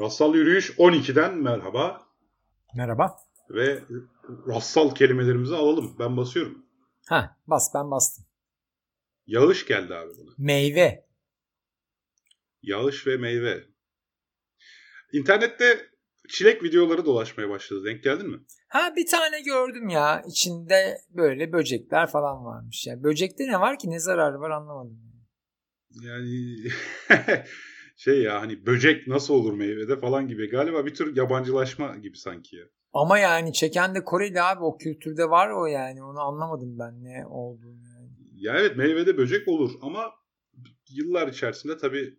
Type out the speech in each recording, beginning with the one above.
Rassal Yürüyüş 12'den merhaba. Merhaba. Ve rassal kelimelerimizi alalım. Ben basıyorum. Ha, bas ben bastım. Yağış geldi abi buna. Meyve. Yağış ve meyve. İnternette çilek videoları dolaşmaya başladı. Denk geldin mi? Ha bir tane gördüm ya. İçinde böyle böcekler falan varmış. Yani böcekte ne var ki ne zararı var anlamadım. Yani şey ya hani böcek nasıl olur meyvede falan gibi. Galiba bir tür yabancılaşma gibi sanki ya. Ama yani çeken de Koreli abi o kültürde var o yani onu anlamadım ben ne olduğunu. Yani. Ya evet meyvede böcek olur ama yıllar içerisinde tabii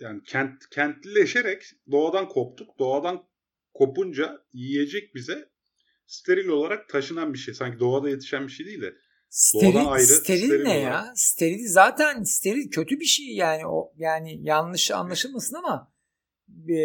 yani kent kentlileşerek doğadan koptuk. Doğadan kopunca yiyecek bize steril olarak taşınan bir şey. Sanki doğada yetişen bir şey değil de Steril, ayrı, steril, steril ne ya? Steril zaten steril kötü bir şey yani o yani yanlış anlaşılmasın ama e,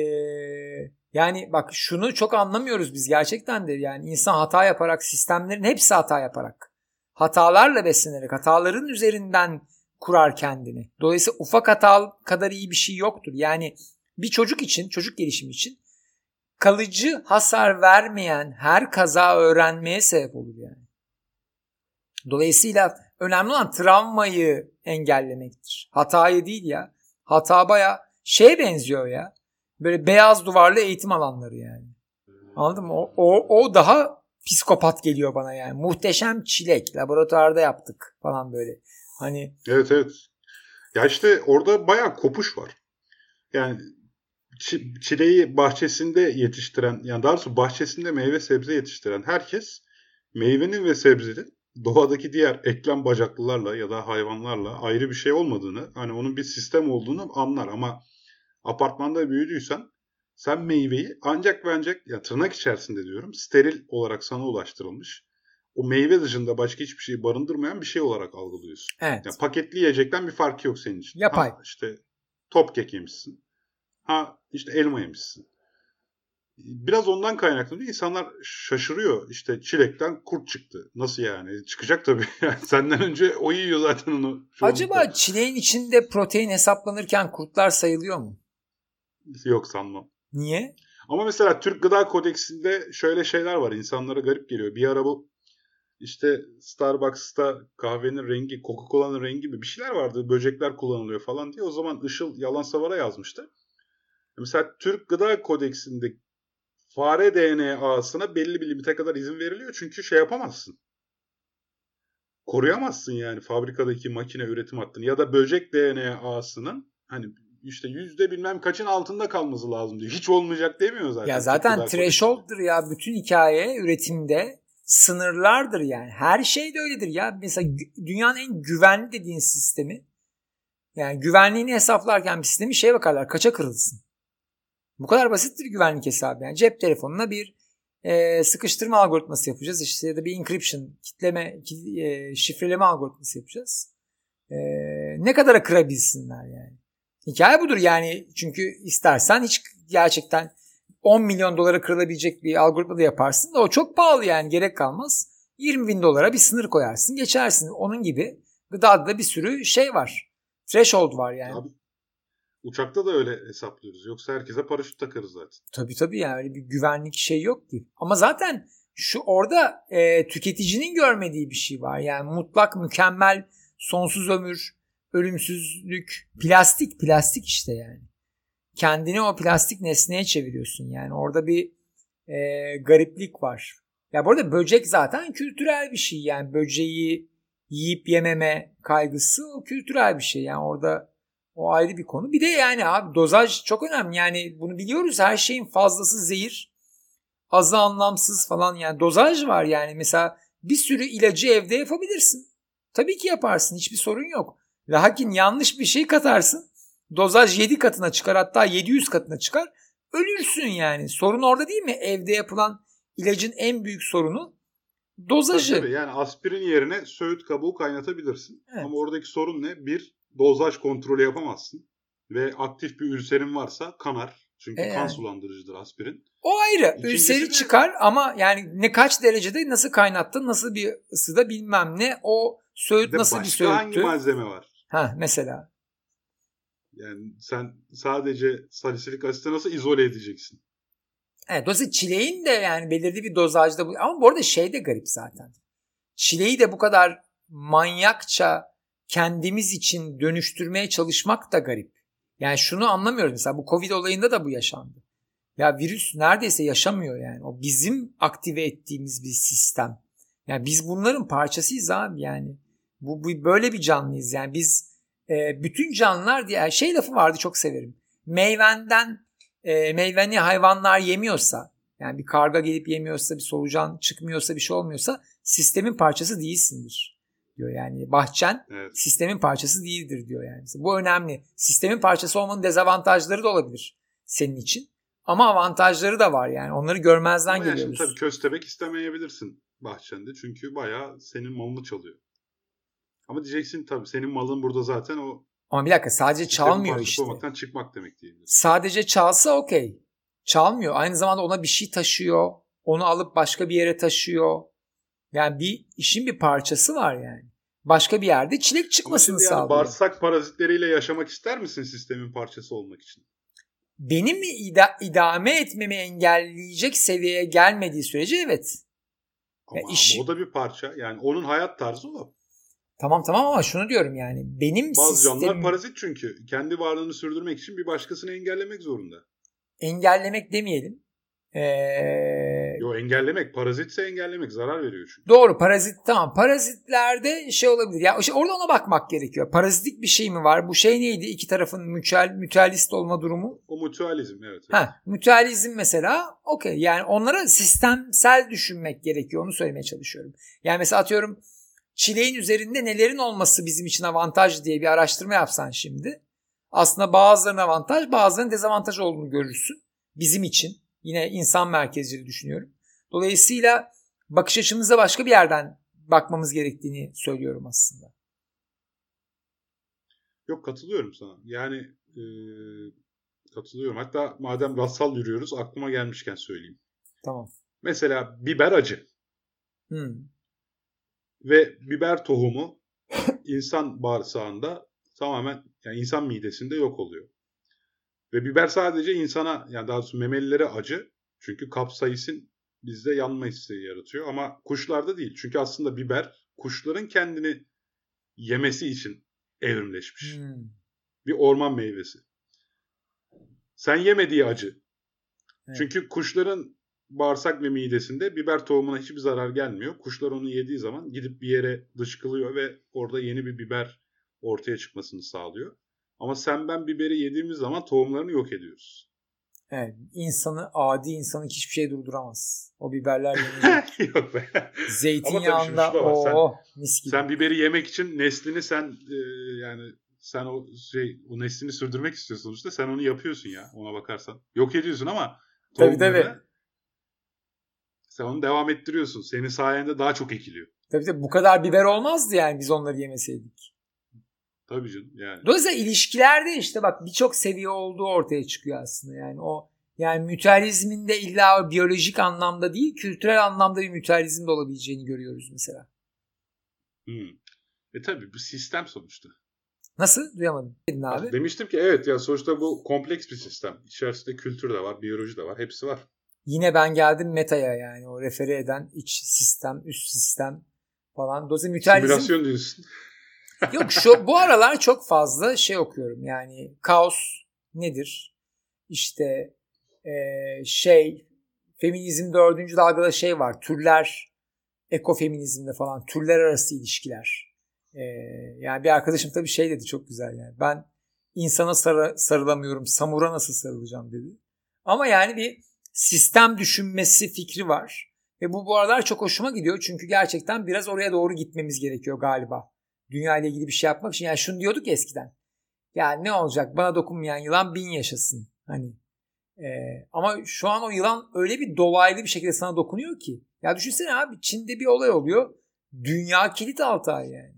yani bak şunu çok anlamıyoruz biz gerçekten de yani insan hata yaparak sistemlerin hepsi hata yaparak hatalarla beslenerek hataların üzerinden kurar kendini. Dolayısıyla ufak hata kadar iyi bir şey yoktur. Yani bir çocuk için, çocuk gelişimi için kalıcı hasar vermeyen her kaza öğrenmeye sebep olur yani. Dolayısıyla önemli olan travmayı engellemektir. Hatayı değil ya. Hata baya şeye benziyor ya. Böyle beyaz duvarlı eğitim alanları yani. Anladın mı? O, o, o daha psikopat geliyor bana yani. Muhteşem çilek. Laboratuvarda yaptık falan böyle. Hani Evet evet. Ya işte orada baya kopuş var. Yani çileği bahçesinde yetiştiren yani daha doğrusu bahçesinde meyve sebze yetiştiren herkes meyvenin ve sebzenin doğadaki diğer eklem bacaklılarla ya da hayvanlarla ayrı bir şey olmadığını, hani onun bir sistem olduğunu anlar ama apartmanda büyüdüysen sen meyveyi ancak ve ancak ya tırnak içerisinde diyorum steril olarak sana ulaştırılmış o meyve dışında başka hiçbir şeyi barındırmayan bir şey olarak algılıyorsun. Evet. Ya paketli yiyecekten bir farkı yok senin için. Yapay. Ha, işte top kek yemişsin. Ha işte elma yemişsin biraz ondan kaynaklanıyor. İnsanlar şaşırıyor. İşte çilekten kurt çıktı. Nasıl yani? Çıkacak tabii. senden önce o yiyor zaten onu. Acaba çileğin içinde protein hesaplanırken kurtlar sayılıyor mu? Yok sanmam. Niye? Ama mesela Türk Gıda Kodeksinde şöyle şeyler var. İnsanlara garip geliyor. Bir ara bu işte Starbucks'ta kahvenin rengi, Coca-Cola'nın rengi gibi bir şeyler vardı. Böcekler kullanılıyor falan diye. O zaman Işıl Yalan Savara yazmıştı. Mesela Türk Gıda Kodeksinde fare DNA'sına belli bir limite kadar izin veriliyor. Çünkü şey yapamazsın. Koruyamazsın yani fabrikadaki makine üretim hattını ya da böcek DNA'sının hani işte yüzde bilmem kaçın altında kalması lazım diyor. Hiç olmayacak demiyor zaten. Ya zaten threshold'dır ya bütün hikaye üretimde sınırlardır yani. Her şey de öyledir ya. Mesela dünyanın en güvenli dediğin sistemi yani güvenliğini hesaplarken bir sistemi şeye bakarlar kaça kırılsın. Bu kadar basittir güvenlik hesabı. Yani cep telefonuna bir e, sıkıştırma algoritması yapacağız. İşte ya da bir encryption, kitleme, e, şifreleme algoritması yapacağız. E, ne kadara kırabilsinler yani. Hikaye budur yani. Çünkü istersen hiç gerçekten 10 milyon dolara kırılabilecek bir algoritma da yaparsın da o çok pahalı yani gerek kalmaz. 20 bin dolara bir sınır koyarsın geçersin. Onun gibi gıdada da bir sürü şey var. Threshold var yani. Abi, Uçakta da öyle hesaplıyoruz. Yoksa herkese paraşüt takarız zaten. Tabii tabii yani bir güvenlik şey yok ki. Ama zaten şu orada e, tüketicinin görmediği bir şey var. Yani mutlak mükemmel sonsuz ömür, ölümsüzlük, plastik plastik işte yani. Kendini o plastik nesneye çeviriyorsun yani. Orada bir e, gariplik var. Ya bu arada böcek zaten kültürel bir şey yani böceği yiyip yememe kaygısı o kültürel bir şey. Yani orada o ayrı bir konu. Bir de yani abi dozaj çok önemli. Yani bunu biliyoruz her şeyin fazlası zehir. Azı anlamsız falan yani dozaj var yani. Mesela bir sürü ilacı evde yapabilirsin. Tabii ki yaparsın hiçbir sorun yok. Lakin yanlış bir şey katarsın. Dozaj 7 katına çıkar hatta 700 katına çıkar. Ölürsün yani. Sorun orada değil mi? Evde yapılan ilacın en büyük sorunu dozajı. Tabii, tabii. Yani aspirin yerine söğüt kabuğu kaynatabilirsin. Evet. Ama oradaki sorun ne? Bir, dozaj kontrolü yapamazsın. Ve aktif bir ülserin varsa kanar. Çünkü e kan sulandırıcıdır aspirin. O ayrı. İkincisi Ülseri de... çıkar ama yani ne kaç derecede nasıl kaynattın, nasıl bir ısıda bilmem ne. O söğüt nasıl bir söğüttü. hangi malzeme var? Ha mesela. Yani sen sadece salisilik asiti nasıl izole edeceksin? Evet dolayısıyla çileğin de yani belirli bir dozajda bu. Ama bu arada şey de garip zaten. Çileği de bu kadar manyakça kendimiz için dönüştürmeye çalışmak da garip. Yani şunu anlamıyorum mesela bu Covid olayında da bu yaşandı. Ya virüs neredeyse yaşamıyor yani. O bizim aktive ettiğimiz bir sistem. Yani biz bunların parçasıyız abi yani. Bu, bu böyle bir canlıyız yani biz e, bütün canlılar diye şey lafı vardı çok severim. Meyvenden e, meyveni hayvanlar yemiyorsa yani bir karga gelip yemiyorsa bir solucan çıkmıyorsa bir şey olmuyorsa sistemin parçası değilsindir diyor yani bahçen evet. sistemin parçası değildir diyor yani. Bu önemli. Sistemin parçası olmanın dezavantajları da olabilir senin için. Ama avantajları da var yani. Onları görmezden Ama geliyoruz. Yani şimdi tabii köstebek istemeyebilirsin bahçende. Çünkü bayağı senin malını çalıyor. Ama diyeceksin tabii senin malın burada zaten o ama bir dakika sadece çalmıyor işte. olmaktan çıkmak demek değil. Sadece çalsa okey. Çalmıyor. Aynı zamanda ona bir şey taşıyor. Onu alıp başka bir yere taşıyor. Yani bir işin bir parçası var yani. Başka bir yerde çilek çıkmasını Ama sağlıyor. Yani bağırsak parazitleriyle yaşamak ister misin sistemin parçası olmak için? Benim ida- idame etmemi engelleyecek seviyeye gelmediği sürece evet. Ama, ya iş... ama o da bir parça. Yani onun hayat tarzı o. Tamam tamam ama şunu diyorum yani. Benim Bazı sistemim... canlılar parazit çünkü. Kendi varlığını sürdürmek için bir başkasını engellemek zorunda. Engellemek demeyelim. Ee... Engellemek parazitse engellemek zarar veriyor çünkü. Doğru parazit tamam parazitlerde şey olabilir ya işte orada ona bakmak gerekiyor. Parazitik bir şey mi var? Bu şey neydi? İki tarafın mütual, mütualist olma durumu. O mutualizm evet. evet. Ha, mütualizm mesela okey yani onlara sistemsel düşünmek gerekiyor onu söylemeye çalışıyorum. Yani mesela atıyorum çileğin üzerinde nelerin olması bizim için avantaj diye bir araştırma yapsan şimdi aslında bazılarının avantaj bazılarının dezavantaj olduğunu görürsün bizim için. Yine insan merkezcili düşünüyorum. Dolayısıyla bakış açımıza başka bir yerden bakmamız gerektiğini söylüyorum aslında. Yok katılıyorum sana. Yani e, katılıyorum. Hatta madem rastsal yürüyoruz aklıma gelmişken söyleyeyim. Tamam. Mesela biber acı. Hmm. Ve biber tohumu insan bağırsağında tamamen yani insan midesinde yok oluyor. Ve biber sadece insana yani daha doğrusu memelilere acı. Çünkü kapsaisin bizde yanma hissi yaratıyor. Ama kuşlarda değil. Çünkü aslında biber kuşların kendini yemesi için evrimleşmiş. Hmm. Bir orman meyvesi. Sen yemediği acı. Evet. Çünkü kuşların bağırsak ve midesinde biber tohumuna hiçbir zarar gelmiyor. Kuşlar onu yediği zaman gidip bir yere dışkılıyor ve orada yeni bir biber ortaya çıkmasını sağlıyor. Ama sen ben biberi yediğimiz zaman tohumlarını yok ediyoruz. Evet, insanı adi insanı hiçbir şey durduramaz. O biberler yenecek. yok be. Zeytinyağında o sen, mis gibi. Sen biberi yemek için neslini sen e, yani sen o şey o neslini sürdürmek istiyorsun sonuçta. Sen onu yapıyorsun ya ona bakarsan. Yok ediyorsun ama tabii tabii. Sen onu devam ettiriyorsun. Senin sayende daha çok ekiliyor. Tabii tabii bu kadar biber olmazdı yani biz onları yemeseydik. Tabii canım yani. Dolayısıyla ilişkilerde işte bak birçok seviye olduğu ortaya çıkıyor aslında yani o yani mütealizmin de illa biyolojik anlamda değil kültürel anlamda bir mütealizm de olabileceğini görüyoruz mesela. Hmm. E tabii bu sistem sonuçta. Nasıl? Duyamadım. Dedin abi. Demiştim ki evet ya sonuçta bu kompleks bir sistem. İçerisinde kültür de var, biyoloji de var. Hepsi var. Yine ben geldim metaya yani o refere eden iç sistem, üst sistem falan. Dolayısıyla mütealizm... Simülasyon diyorsun. Yok şu bu aralar çok fazla şey okuyorum. Yani kaos nedir? İşte e, şey feminizm dördüncü dalgada şey var. Türler ekofeminizmde falan türler arası ilişkiler. E, yani bir arkadaşım tabii şey dedi çok güzel yani. Ben insana sarı, sarılamıyorum. Samura nasıl sarılacağım dedi. Ama yani bir sistem düşünmesi fikri var. Ve bu bu aralar çok hoşuma gidiyor. Çünkü gerçekten biraz oraya doğru gitmemiz gerekiyor galiba dünya ile ilgili bir şey yapmak için. Yani şunu diyorduk eskiden. Ya ne olacak bana dokunmayan yılan bin yaşasın. Hani e, ama şu an o yılan öyle bir dolaylı bir şekilde sana dokunuyor ki. Ya düşünsene abi Çin'de bir olay oluyor. Dünya kilit altı ay yani.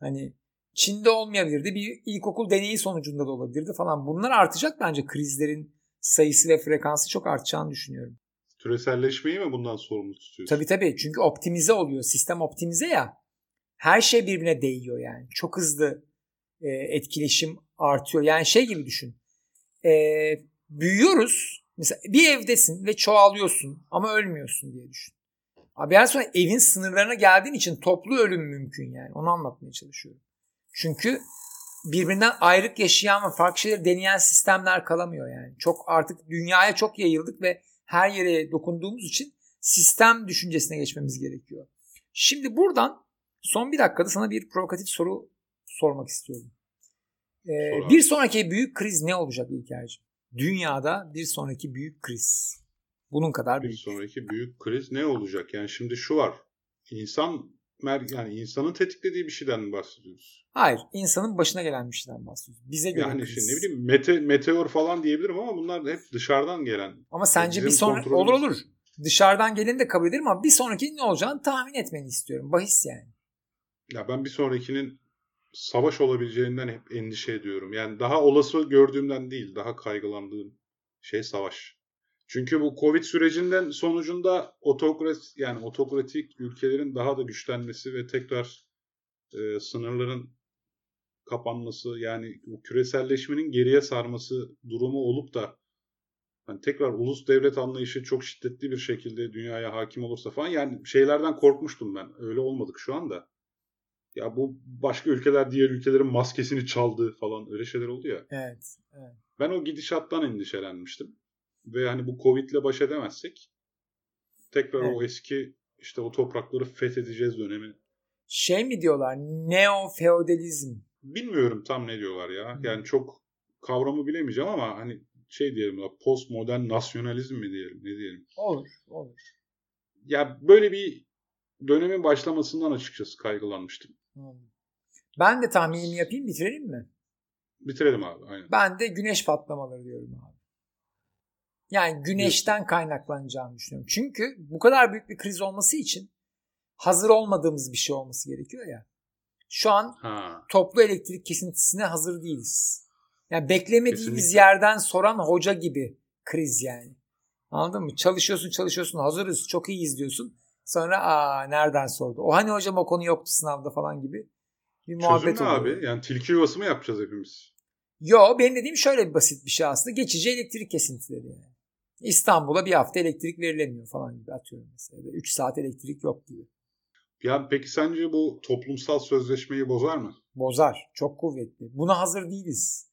Hani Çin'de olmayabilirdi. Bir ilkokul deneyi sonucunda da olabilirdi falan. Bunlar artacak bence krizlerin sayısı ve frekansı çok artacağını düşünüyorum. Küreselleşmeyi mi bundan sorumlu tutuyorsun? Tabii tabii. Çünkü optimize oluyor. Sistem optimize ya her şey birbirine değiyor yani. Çok hızlı e, etkileşim artıyor. Yani şey gibi düşün. E, büyüyoruz. Mesela bir evdesin ve çoğalıyorsun ama ölmüyorsun diye düşün. Abi ben sonra evin sınırlarına geldiğin için toplu ölüm mümkün yani. Onu anlatmaya çalışıyorum. Çünkü birbirinden ayrık yaşayan ve farklı şeyleri deneyen sistemler kalamıyor yani. Çok artık dünyaya çok yayıldık ve her yere dokunduğumuz için sistem düşüncesine geçmemiz gerekiyor. Şimdi buradan son bir dakikada sana bir provokatif soru sormak istiyorum. Ee, bir sonraki büyük kriz ne olacak İlker'cim? Dünyada bir sonraki büyük kriz. Bunun kadar büyük. Bir sonraki büyük kriz ne olacak? Yani şimdi şu var. İnsan yani insanın tetiklediği bir şeyden mi bahsediyoruz? Hayır, insanın başına gelen bir şeyden bahsediyoruz. Bize göre yani kriz. Şey, ne bileyim mete, meteor falan diyebilirim ama bunlar hep dışarıdan gelen. Ama sence bir sonra olur olur. Dışarıdan geleni de kabul ederim ama bir sonraki ne olacağını tahmin etmeni istiyorum. Bahis yani. Ya ben bir sonrakinin savaş olabileceğinden hep endişe ediyorum. Yani daha olası gördüğümden değil, daha kaygılandığım şey savaş. Çünkü bu Covid sürecinden sonucunda otokrat yani otokratik ülkelerin daha da güçlenmesi ve tekrar e, sınırların kapanması yani o küreselleşmenin geriye sarması durumu olup da yani tekrar ulus devlet anlayışı çok şiddetli bir şekilde dünyaya hakim olursa falan yani şeylerden korkmuştum ben. Öyle olmadık şu anda. Ya bu başka ülkeler diğer ülkelerin maskesini çaldı falan öyle şeyler oldu ya. Evet. evet. Ben o gidişattan endişelenmiştim. Ve hani bu Covid'le baş edemezsek tekrar evet. o eski işte o toprakları fethedeceğiz dönemi. Şey mi diyorlar? Neo feodalizm. Bilmiyorum tam ne diyorlar ya. Yani çok kavramı bilemeyeceğim ama hani şey diyelim ya postmodern nasyonalizm mi diyelim ne diyelim. Olur olur. Ya böyle bir dönemin başlamasından açıkçası kaygılanmıştım. Ben de tahminimi yapayım bitirelim mi? Bitirelim abi aynen. Ben de güneş patlamaları diyorum abi. Yani güneşten kaynaklanacağını düşünüyorum. Çünkü bu kadar büyük bir kriz olması için hazır olmadığımız bir şey olması gerekiyor ya. Şu an ha. toplu elektrik kesintisine hazır değiliz. Yani beklemediğimiz Kesinlikle. yerden soran hoca gibi kriz yani. Anladın mı? Çalışıyorsun çalışıyorsun hazırız çok iyiyiz diyorsun. Sonra aa nereden sordu? O hani hocam o konu yoktu sınavda falan gibi bir muhabbet Çözüm oluyor. abi? Yani tilki yuvası mı yapacağız hepimiz? Yo benim dediğim şöyle bir basit bir şey aslında. Geçici elektrik kesintileri yani. İstanbul'a bir hafta elektrik verilemiyor falan gibi atıyorum mesela. 3 saat elektrik yok gibi. Ya peki sence bu toplumsal sözleşmeyi bozar mı? Bozar. Çok kuvvetli. Buna hazır değiliz.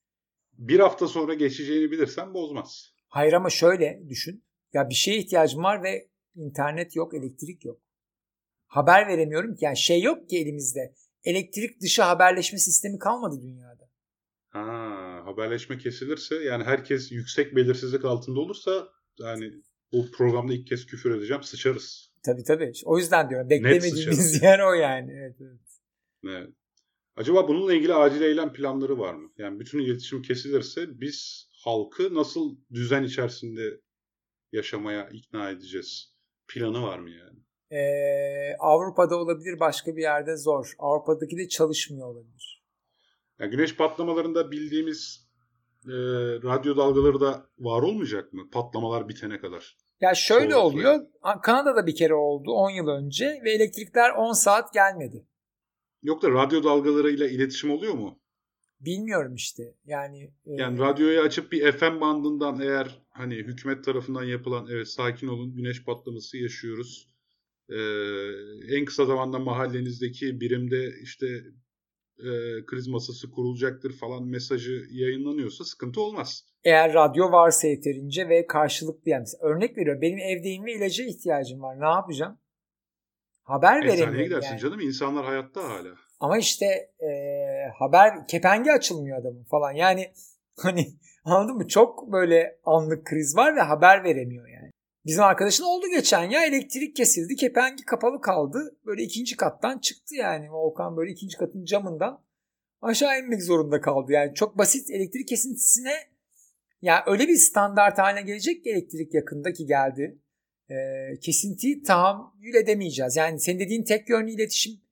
Bir hafta sonra geçeceğini bilirsen bozmaz. Hayır ama şöyle düşün. Ya bir şeye ihtiyacım var ve internet yok, elektrik yok. Haber veremiyorum ki. Yani şey yok ki elimizde. Elektrik dışı haberleşme sistemi kalmadı dünyada. Ha, haberleşme kesilirse yani herkes yüksek belirsizlik altında olursa yani bu programda ilk kez küfür edeceğim sıçarız. Tabii tabii. O yüzden diyorum beklemediğimiz yer o yani. Evet, evet. evet. Acaba bununla ilgili acil eylem planları var mı? Yani bütün iletişim kesilirse biz halkı nasıl düzen içerisinde yaşamaya ikna edeceğiz? Planı var mı yani? Ee, Avrupa'da olabilir başka bir yerde zor. Avrupa'daki de çalışmıyor olabilir. Yani güneş patlamalarında bildiğimiz e, radyo dalgaları da var olmayacak mı? Patlamalar bitene kadar. Ya şöyle Soğuklu. oluyor. Kanada'da bir kere oldu 10 yıl önce ve elektrikler 10 saat gelmedi. Yok da radyo dalgalarıyla iletişim oluyor mu? Bilmiyorum işte. Yani e... yani radyoyu açıp bir FM bandından eğer hani hükümet tarafından yapılan evet sakin olun güneş patlaması yaşıyoruz. Ee, en kısa zamanda mahallenizdeki birimde işte e, kriz masası kurulacaktır falan mesajı yayınlanıyorsa sıkıntı olmaz. Eğer radyo varsa yeterince ve karşılıklı yani örnek veriyor benim evdeyim ve ilaca ihtiyacım var ne yapacağım? Haber Eczaneye veremiyorum gidersin yani. canım insanlar hayatta hala. Ama işte e, haber kepengi açılmıyor adamın falan yani hani anladın mı çok böyle anlık kriz var ve haber veremiyor yani. Bizim arkadaşın oldu geçen ya elektrik kesildi kepengi kapalı kaldı. Böyle ikinci kattan çıktı yani Volkan böyle ikinci katın camından aşağı inmek zorunda kaldı. Yani çok basit elektrik kesintisine ya öyle bir standart haline gelecek ki elektrik yakında ki geldi. E, kesintiyi tahammül edemeyeceğiz. Yani senin dediğin tek yönlü iletişim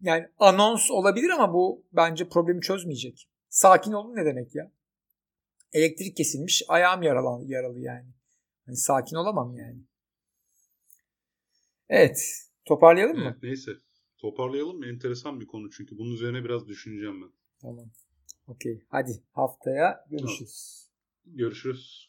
yani anons olabilir ama bu bence problemi çözmeyecek. Sakin olun ne demek ya? Elektrik kesilmiş ayağım yaralı, yaralı yani. Hani sakin olamam yani. Evet. Toparlayalım mı? Evet, neyse. Toparlayalım mı? Enteresan bir konu çünkü. Bunun üzerine biraz düşüneceğim ben. Tamam. Okey. Hadi haftaya görüşürüz. Görüşürüz.